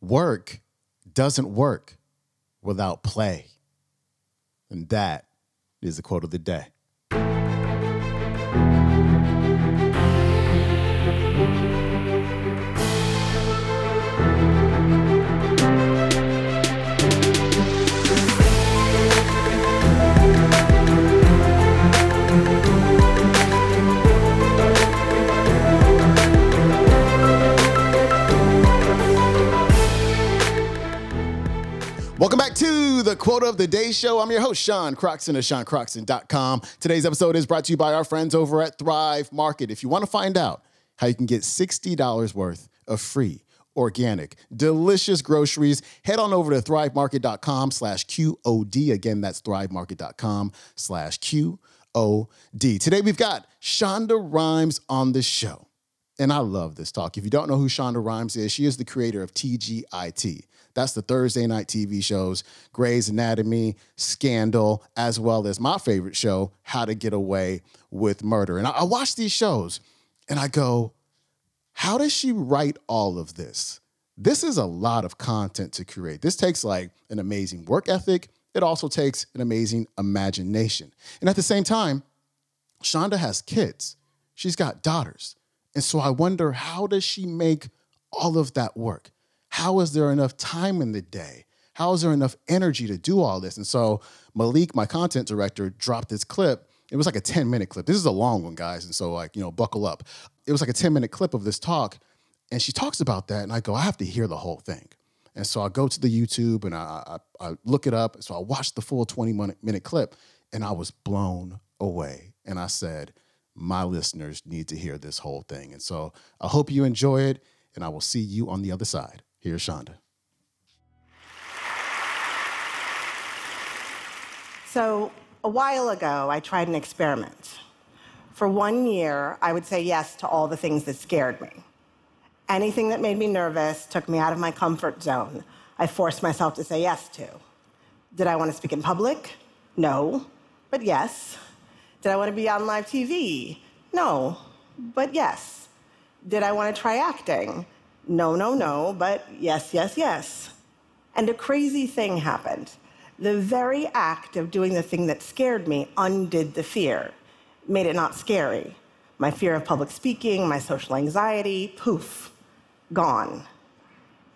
work doesn't work without play. And that is the quote of the day. The Quote of the Day Show. I'm your host, Sean Croxton of SeanCroxton.com. Today's episode is brought to you by our friends over at Thrive Market. If you want to find out how you can get $60 worth of free, organic, delicious groceries, head on over to thrivemarket.com slash QOD. Again, that's thrivemarket.com slash QOD. Today we've got Shonda Rhimes on the show. And I love this talk. If you don't know who Shonda Rhimes is, she is the creator of TGIT. That's the Thursday night TV shows, Grey's Anatomy, Scandal, as well as my favorite show, How to Get Away with Murder. And I, I watch these shows and I go, how does she write all of this? This is a lot of content to create. This takes like an amazing work ethic. It also takes an amazing imagination. And at the same time, Shonda has kids. She's got daughters. And so I wonder how does she make all of that work? How is there enough time in the day? How is there enough energy to do all this? And so Malik, my content director, dropped this clip. It was like a 10 minute clip. This is a long one, guys. And so, like, you know, buckle up. It was like a 10 minute clip of this talk. And she talks about that. And I go, I have to hear the whole thing. And so I go to the YouTube and I, I, I look it up. So I watched the full 20 minute clip and I was blown away. And I said, my listeners need to hear this whole thing. And so I hope you enjoy it. And I will see you on the other side. Here's Shonda. So, a while ago, I tried an experiment. For one year, I would say yes to all the things that scared me. Anything that made me nervous, took me out of my comfort zone, I forced myself to say yes to. Did I want to speak in public? No, but yes. Did I want to be on live TV? No, but yes. Did I want to try acting? No, no, no, but yes, yes, yes. And a crazy thing happened. The very act of doing the thing that scared me undid the fear, made it not scary. My fear of public speaking, my social anxiety, poof, gone.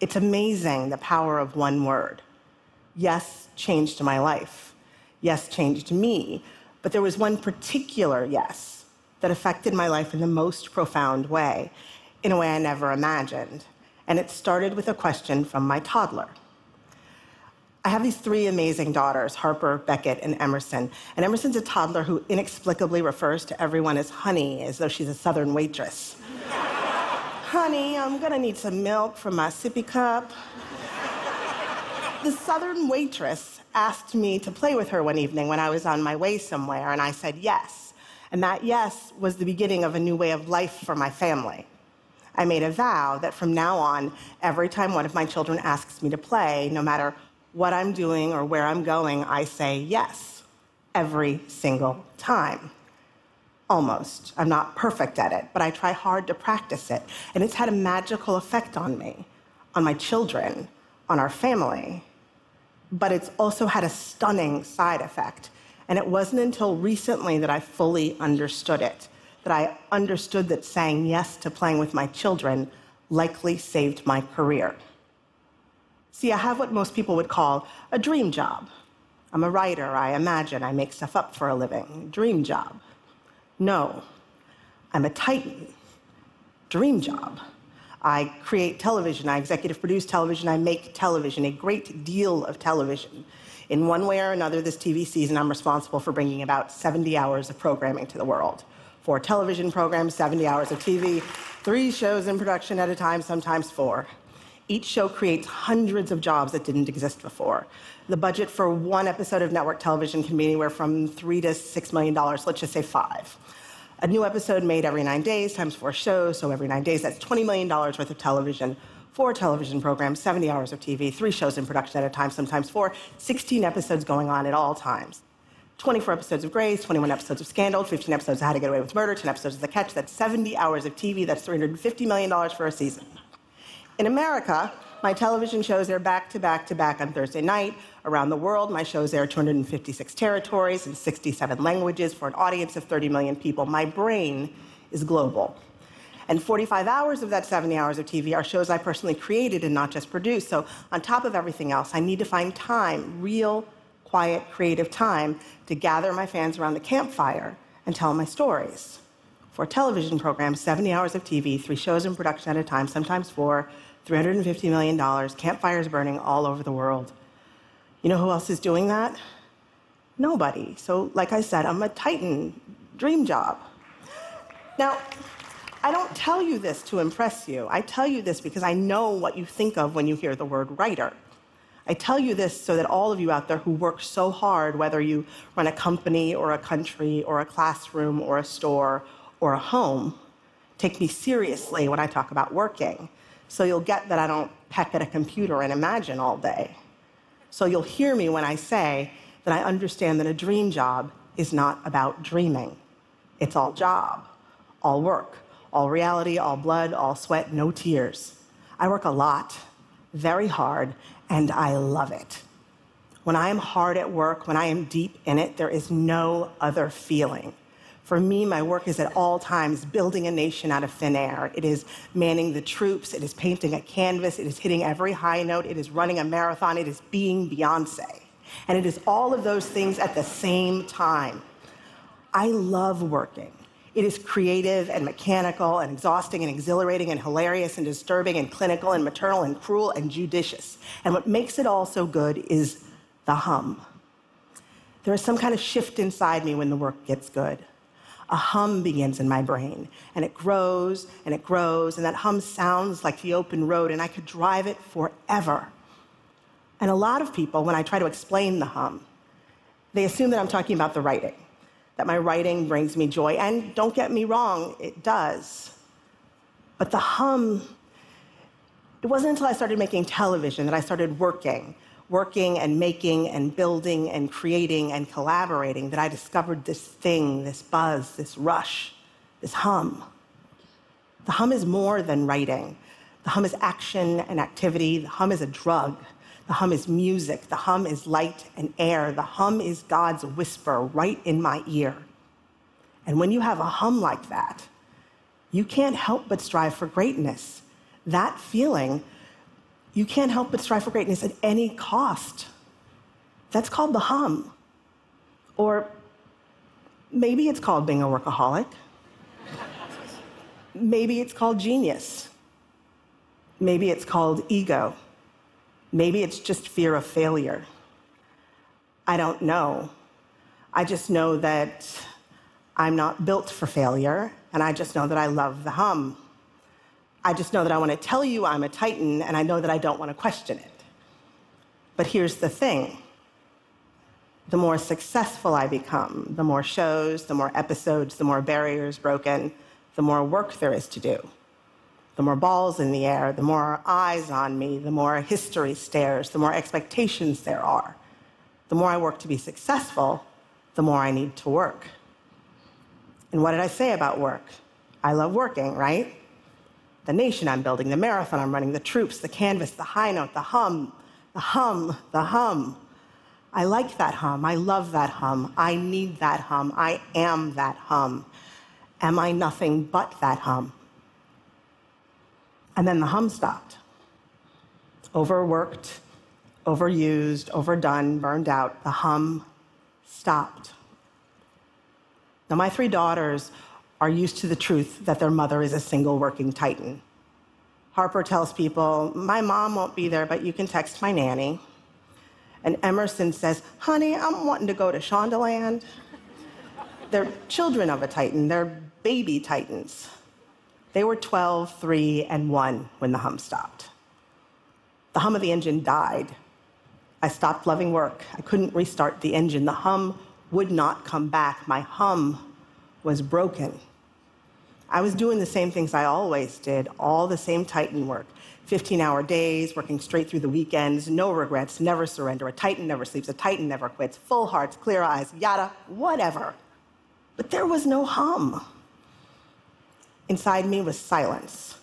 It's amazing the power of one word. Yes changed my life. Yes changed me. But there was one particular yes that affected my life in the most profound way, in a way I never imagined. And it started with a question from my toddler. I have these three amazing daughters, Harper, Beckett, and Emerson. And Emerson's a toddler who inexplicably refers to everyone as honey, as though she's a southern waitress. honey, I'm gonna need some milk from my sippy cup. the southern waitress asked me to play with her one evening when I was on my way somewhere, and I said yes. And that yes was the beginning of a new way of life for my family. I made a vow that from now on, every time one of my children asks me to play, no matter what I'm doing or where I'm going, I say yes every single time. Almost. I'm not perfect at it, but I try hard to practice it. And it's had a magical effect on me, on my children, on our family. But it's also had a stunning side effect. And it wasn't until recently that I fully understood it that I understood that saying yes to playing with my children likely saved my career. See, I have what most people would call a dream job. I'm a writer, I imagine, I make stuff up for a living. Dream job. No, I'm a titan. Dream job. I create television, I executive produce television, I make television, a great deal of television. In one way or another, this TV season, I'm responsible for bringing about 70 hours of programming to the world four television programs, 70 hours of TV, three shows in production at a time, sometimes four. Each show creates hundreds of jobs that didn't exist before. The budget for one episode of network television can be anywhere from three to six million dollars, let's just say five. A new episode made every nine days times four shows, so every nine days, that's $20 million worth of television. Four television programs, 70 hours of TV, three shows in production at a time, sometimes four, 16 episodes going on at all times. 24 episodes of Grey's, 21 episodes of Scandal, 15 episodes of How to Get Away with Murder, 10 episodes of The Catch. That's 70 hours of TV. That's $350 million for a season. In America, my television shows air back to back to back on Thursday night. Around the world, my shows air 256 territories and 67 languages for an audience of 30 million people. My brain is global. And 45 hours of that 70 hours of TV are shows I personally created and not just produced. So, on top of everything else, I need to find time, real, quiet, creative time, to gather my fans around the campfire and tell my stories. For a television program, 70 hours of TV, three shows in production at a time, sometimes four, $350 million, campfires burning all over the world. You know who else is doing that? Nobody. So, like I said, I'm a Titan, dream job. Now, I don't tell you this to impress you. I tell you this because I know what you think of when you hear the word writer. I tell you this so that all of you out there who work so hard, whether you run a company or a country or a classroom or a store or a home, take me seriously when I talk about working. So you'll get that I don't peck at a computer and imagine all day. So you'll hear me when I say that I understand that a dream job is not about dreaming. It's all job, all work, all reality, all blood, all sweat, no tears. I work a lot, very hard, and I love it. When I am hard at work, when I am deep in it, there is no other feeling. For me, my work is at all times building a nation out of thin air. It is manning the troops, it is painting a canvas, it is hitting every high note, it is running a marathon, it is being Beyonce. And it is all of those things at the same time. I love working. It is creative and mechanical and exhausting and exhilarating and hilarious and disturbing and clinical and maternal and cruel and judicious. And what makes it all so good is the hum. There is some kind of shift inside me when the work gets good a hum begins in my brain and it grows and it grows and that hum sounds like the open road and I could drive it forever. And a lot of people, when I try to explain the hum, they assume that I'm talking about the writing, that my writing brings me joy. And don't get me wrong, it does. But the hum, it wasn't until I started making television that I started working working and making and building and creating and collaborating that I discovered this thing, this buzz, this rush, this hum. The hum is more than writing. The hum is action and activity. The hum is a drug. The hum is music. The hum is light and air. The hum is God's whisper right in my ear. And when you have a hum like that, you can't help but strive for greatness. That feeling you can't help but strive for greatness at any cost. That's called the hum. Or maybe it's called being a workaholic. maybe it's called genius. Maybe it's called ego. Maybe it's just fear of failure. I don't know. I just know that I'm not built for failure, and I just know that I love the hum. I just know that I want to tell you I'm a Titan, and I know that I don't want to question it. But here's the thing the more successful I become, the more shows, the more episodes, the more barriers broken, the more work there is to do. The more balls in the air, the more eyes on me, the more history stares, the more expectations there are. The more I work to be successful, the more I need to work. And what did I say about work? I love working, right? the nation I'm building, the marathon I'm running, the troops, the canvas, the high note, the hum, the hum, the hum. I like that hum. I love that hum. I need that hum. I am that hum. Am I nothing but that hum? And then the hum stopped. Overworked, overused, overdone, burned out. The hum stopped. Now, my three daughters are used to the truth that their mother is a single working titan. Harper tells people, My mom won't be there, but you can text my nanny. And Emerson says, Honey, I'm wanting to go to Shondaland. They're children of a titan, they're baby titans. They were 12, 3, and 1 when the hum stopped. The hum of the engine died. I stopped loving work. I couldn't restart the engine. The hum would not come back. My hum was broken. I was doing the same things I always did, all the same Titan work 15 hour days, working straight through the weekends, no regrets, never surrender. A Titan never sleeps, a Titan never quits, full hearts, clear eyes, yada, whatever. But there was no hum. Inside me was silence.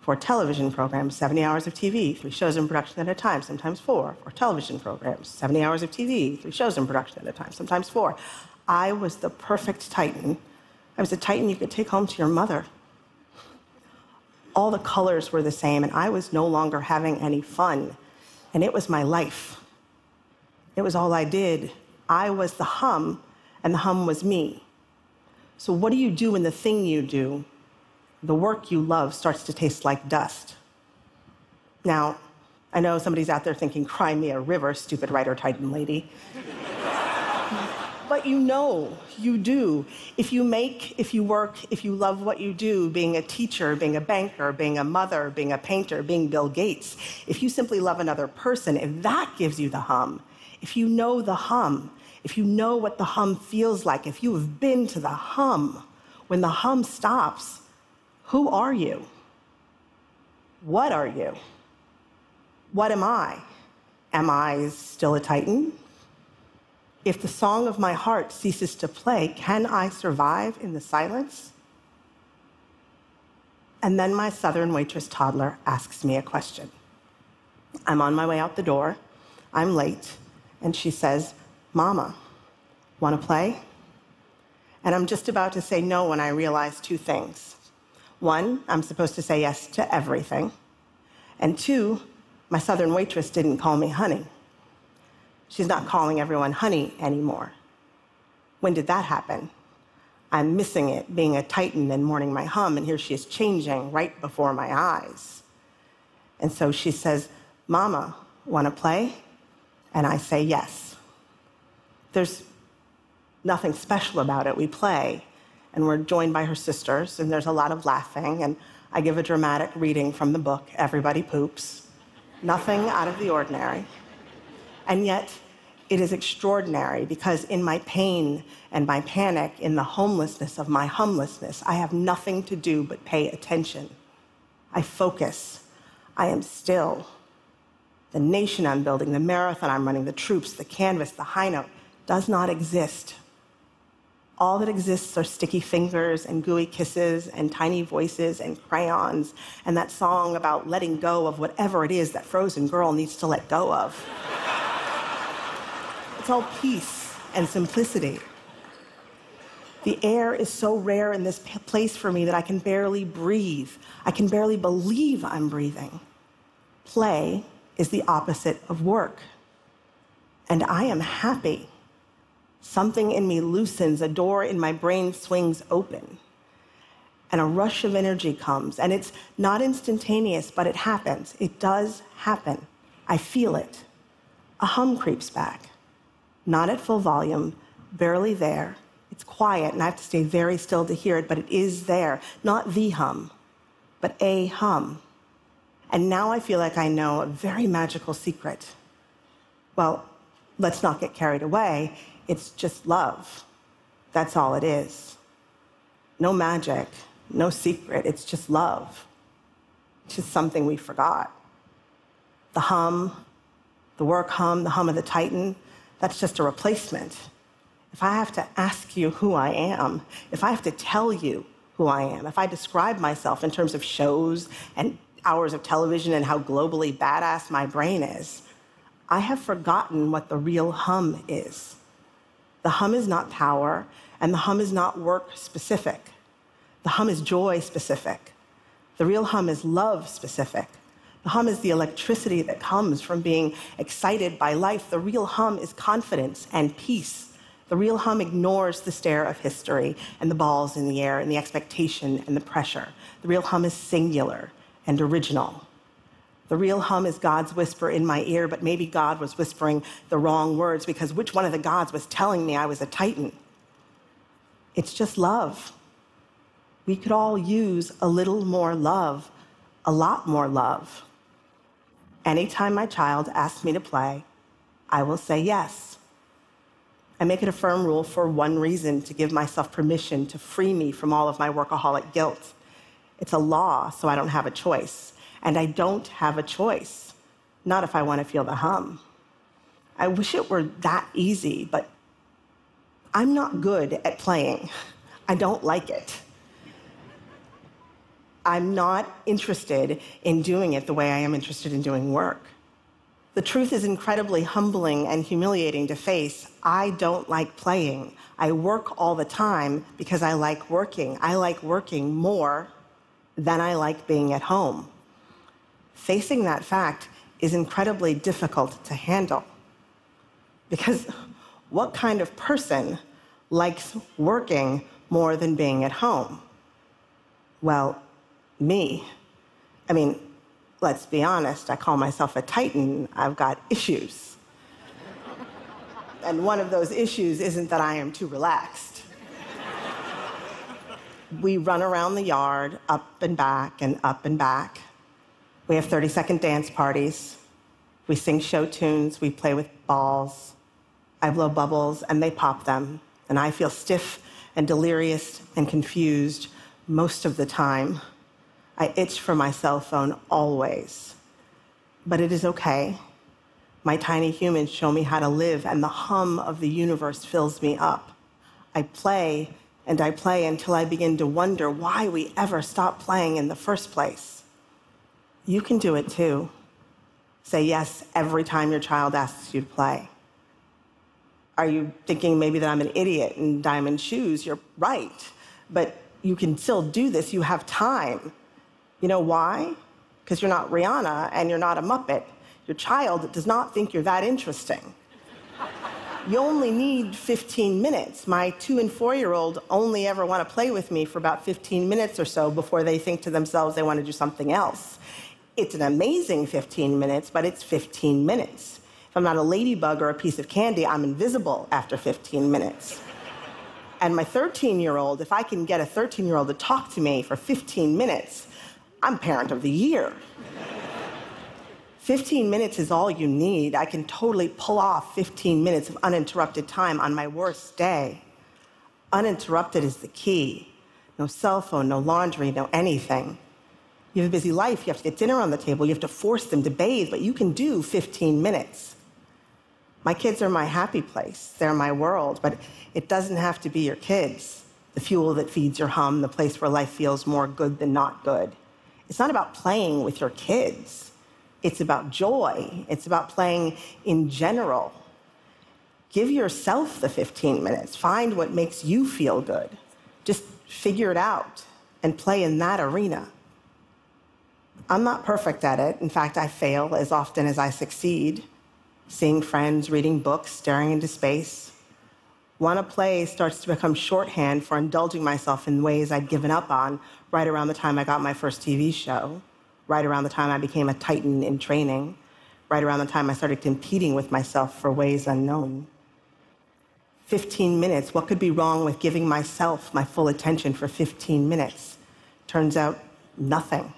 four television programs, 70 hours of TV, three shows in production at a time, sometimes four, four television programs, 70 hours of TV, three shows in production at a time, sometimes four. I was the perfect Titan. I was a Titan you could take home to your mother. All the colors were the same, and I was no longer having any fun. And it was my life. It was all I did. I was the hum, and the hum was me. So, what do you do when the thing you do, the work you love, starts to taste like dust? Now, I know somebody's out there thinking, cry me a river, stupid writer titan lady. but you know, you do. If you make, if you work, if you love what you do, being a teacher, being a banker, being a mother, being a painter, being Bill Gates, if you simply love another person, if that gives you the hum, if you know the hum, if you know what the hum feels like, if you have been to the hum, when the hum stops, who are you? What are you? What am I? Am I still a Titan? If the song of my heart ceases to play, can I survive in the silence? And then my Southern waitress toddler asks me a question. I'm on my way out the door. I'm late. And she says, Mama, want to play? And I'm just about to say no when I realize two things. One, I'm supposed to say yes to everything. And two, my southern waitress didn't call me honey. She's not calling everyone honey anymore. When did that happen? I'm missing it, being a titan and mourning my hum, and here she is changing right before my eyes. And so she says, Mama, want to play? And I say yes. There's nothing special about it. We play, and we're joined by her sisters, and there's a lot of laughing, and I give a dramatic reading from the book, Everybody Poops. Nothing out of the ordinary. And yet, it is extraordinary because in my pain and my panic, in the homelessness of my homelessness, I have nothing to do but pay attention. I focus. I am still. The nation I'm building, the marathon I'm running, the troops, the canvas, the high note does not exist. All that exists are sticky fingers and gooey kisses and tiny voices and crayons and that song about letting go of whatever it is that frozen girl needs to let go of. it's all peace and simplicity. The air is so rare in this place for me that I can barely breathe. I can barely believe I'm breathing. Play is the opposite of work. And I am happy Something in me loosens, a door in my brain swings open, and a rush of energy comes. And it's not instantaneous, but it happens. It does happen. I feel it. A hum creeps back, not at full volume, barely there. It's quiet, and I have to stay very still to hear it, but it is there. Not the hum, but a hum. And now I feel like I know a very magical secret. Well, let's not get carried away. It's just love. That's all it is. No magic, no secret. It's just love. It's just something we forgot. The hum, the work hum, the hum of the Titan, that's just a replacement. If I have to ask you who I am, if I have to tell you who I am, if I describe myself in terms of shows and hours of television and how globally badass my brain is, I have forgotten what the real hum is. The hum is not power, and the hum is not work specific. The hum is joy specific. The real hum is love specific. The hum is the electricity that comes from being excited by life. The real hum is confidence and peace. The real hum ignores the stare of history and the balls in the air and the expectation and the pressure. The real hum is singular and original. The real hum is God's whisper in my ear, but maybe God was whispering the wrong words because which one of the gods was telling me I was a titan? It's just love. We could all use a little more love, a lot more love. Anytime my child asks me to play, I will say yes. I make it a firm rule for one reason to give myself permission to free me from all of my workaholic guilt. It's a law, so I don't have a choice and I don't have a choice. Not if I want to feel the hum. I wish it were that easy, but I'm not good at playing. I don't like it. I'm not interested in doing it the way I am interested in doing work. The truth is incredibly humbling and humiliating to face. I don't like playing. I work all the time because I like working. I like working more than I like being at home. Facing that fact is incredibly difficult to handle. Because what kind of person likes working more than being at home? Well, me. I mean, let's be honest, I call myself a titan. I've got issues. and one of those issues isn't that I am too relaxed. we run around the yard, up and back and up and back. We have 30 second dance parties. We sing show tunes. We play with balls. I blow bubbles and they pop them. And I feel stiff and delirious and confused most of the time. I itch for my cell phone always. But it is okay. My tiny humans show me how to live, and the hum of the universe fills me up. I play and I play until I begin to wonder why we ever stopped playing in the first place. You can do it too. Say yes every time your child asks you to play. Are you thinking maybe that I'm an idiot in diamond shoes? You're right. But you can still do this. You have time. You know why? Because you're not Rihanna and you're not a Muppet. Your child does not think you're that interesting. You only need 15 minutes. My two and four year old only ever want to play with me for about 15 minutes or so before they think to themselves they want to do something else. It's an amazing 15 minutes, but it's 15 minutes. If I'm not a ladybug or a piece of candy, I'm invisible after 15 minutes. And my 13 year old, if I can get a 13 year old to talk to me for 15 minutes, I'm parent of the year. 15 minutes is all you need. I can totally pull off 15 minutes of uninterrupted time on my worst day. Uninterrupted is the key. No cell phone, no laundry, no anything. You have a busy life, you have to get dinner on the table, you have to force them to bathe, but you can do 15 minutes. My kids are my happy place, they're my world, but it doesn't have to be your kids, the fuel that feeds your hum, the place where life feels more good than not good. It's not about playing with your kids. It's about joy. It's about playing in general. Give yourself the 15 minutes. Find what makes you feel good. Just figure it out and play in that arena. I'm not perfect at it. In fact, I fail as often as I succeed. Seeing friends, reading books, staring into space. Wanna play starts to become shorthand for indulging myself in ways I'd given up on right around the time I got my first TV show, right around the time I became a titan in training, right around the time I started competing with myself for ways unknown. 15 minutes, what could be wrong with giving myself my full attention for 15 minutes? Turns out, nothing.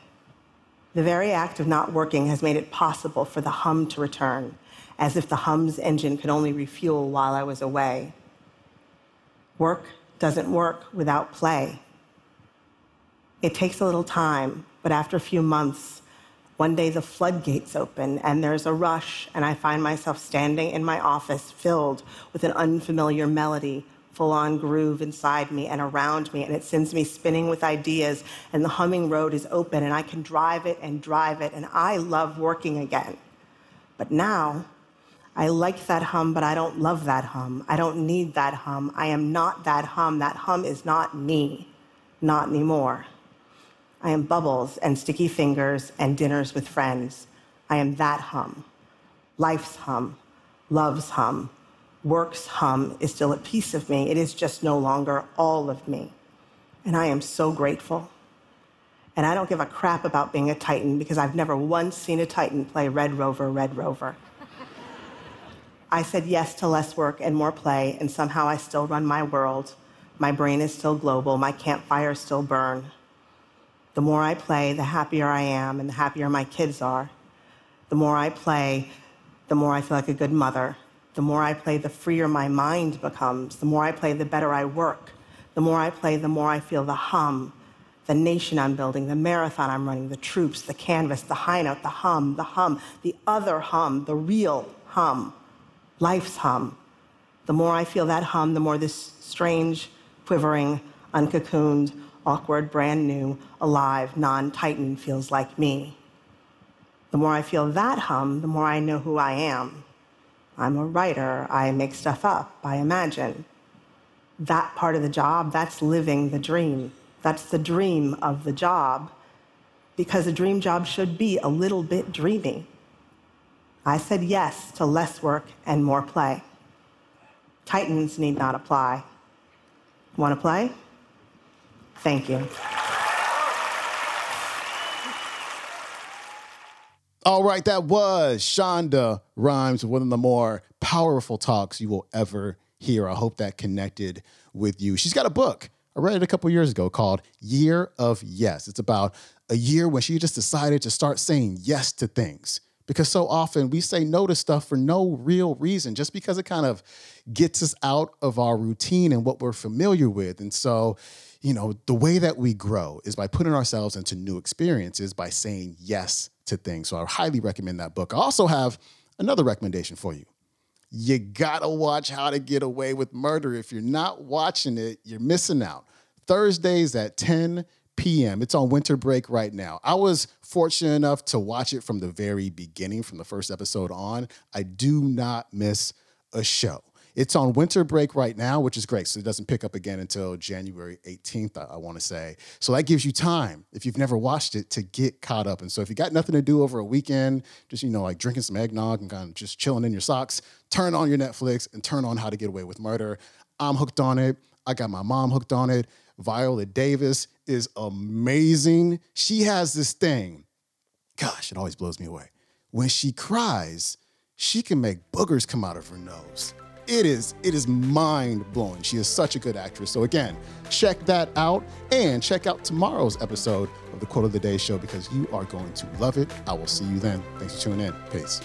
The very act of not working has made it possible for the hum to return, as if the hum's engine could only refuel while I was away. Work doesn't work without play. It takes a little time, but after a few months, one day the floodgates open and there's a rush, and I find myself standing in my office filled with an unfamiliar melody, full on groove inside me and around me, and it sends me spinning with ideas, and the humming road is open, and I can drive it and drive it, and I love working again. But now, I like that hum, but I don't love that hum. I don't need that hum. I am not that hum. That hum is not me, not anymore. I am bubbles and sticky fingers and dinners with friends. I am that hum. Life's hum, love's hum, work's hum is still a piece of me. It is just no longer all of me. And I am so grateful. And I don't give a crap about being a Titan because I've never once seen a Titan play Red Rover, Red Rover. I said yes to less work and more play, and somehow I still run my world. My brain is still global, my campfires still burn. The more I play, the happier I am, and the happier my kids are. The more I play, the more I feel like a good mother. The more I play, the freer my mind becomes. The more I play, the better I work. The more I play, the more I feel the hum, the nation I'm building, the marathon I'm running, the troops, the canvas, the high note, the hum, the hum, the other hum, the real hum, life's hum. The more I feel that hum, the more this strange, quivering, uncocooned, awkward, brand new, alive, non Titan feels like me. The more I feel that hum, the more I know who I am. I'm a writer. I make stuff up. I imagine. That part of the job, that's living the dream. That's the dream of the job. Because a dream job should be a little bit dreamy. I said yes to less work and more play. Titans need not apply. Want to play? Thank you. All right, that was Shonda Rhimes, one of the more powerful talks you will ever hear. I hope that connected with you. She's got a book. I read it a couple years ago called Year of Yes. It's about a year when she just decided to start saying yes to things. Because so often we say no to stuff for no real reason, just because it kind of gets us out of our routine and what we're familiar with. And so, you know, the way that we grow is by putting ourselves into new experiences, by saying yes to things. So I highly recommend that book. I also have another recommendation for you. You gotta watch How to Get Away with Murder. If you're not watching it, you're missing out. Thursdays at 10 p.m. It's on winter break right now. I was fortunate enough to watch it from the very beginning, from the first episode on. I do not miss a show. It's on winter break right now, which is great. So it doesn't pick up again until January 18th, I, I want to say. So that gives you time, if you've never watched it, to get caught up. And so if you got nothing to do over a weekend, just, you know, like drinking some eggnog and kind of just chilling in your socks, turn on your Netflix and turn on How to Get Away with Murder. I'm hooked on it. I got my mom hooked on it. Viola Davis is amazing. She has this thing. Gosh, it always blows me away. When she cries, she can make boogers come out of her nose. It is it is mind blowing. She is such a good actress. So again, check that out and check out tomorrow's episode of the Quote of the Day show because you are going to love it. I will see you then. Thanks for tuning in. Peace.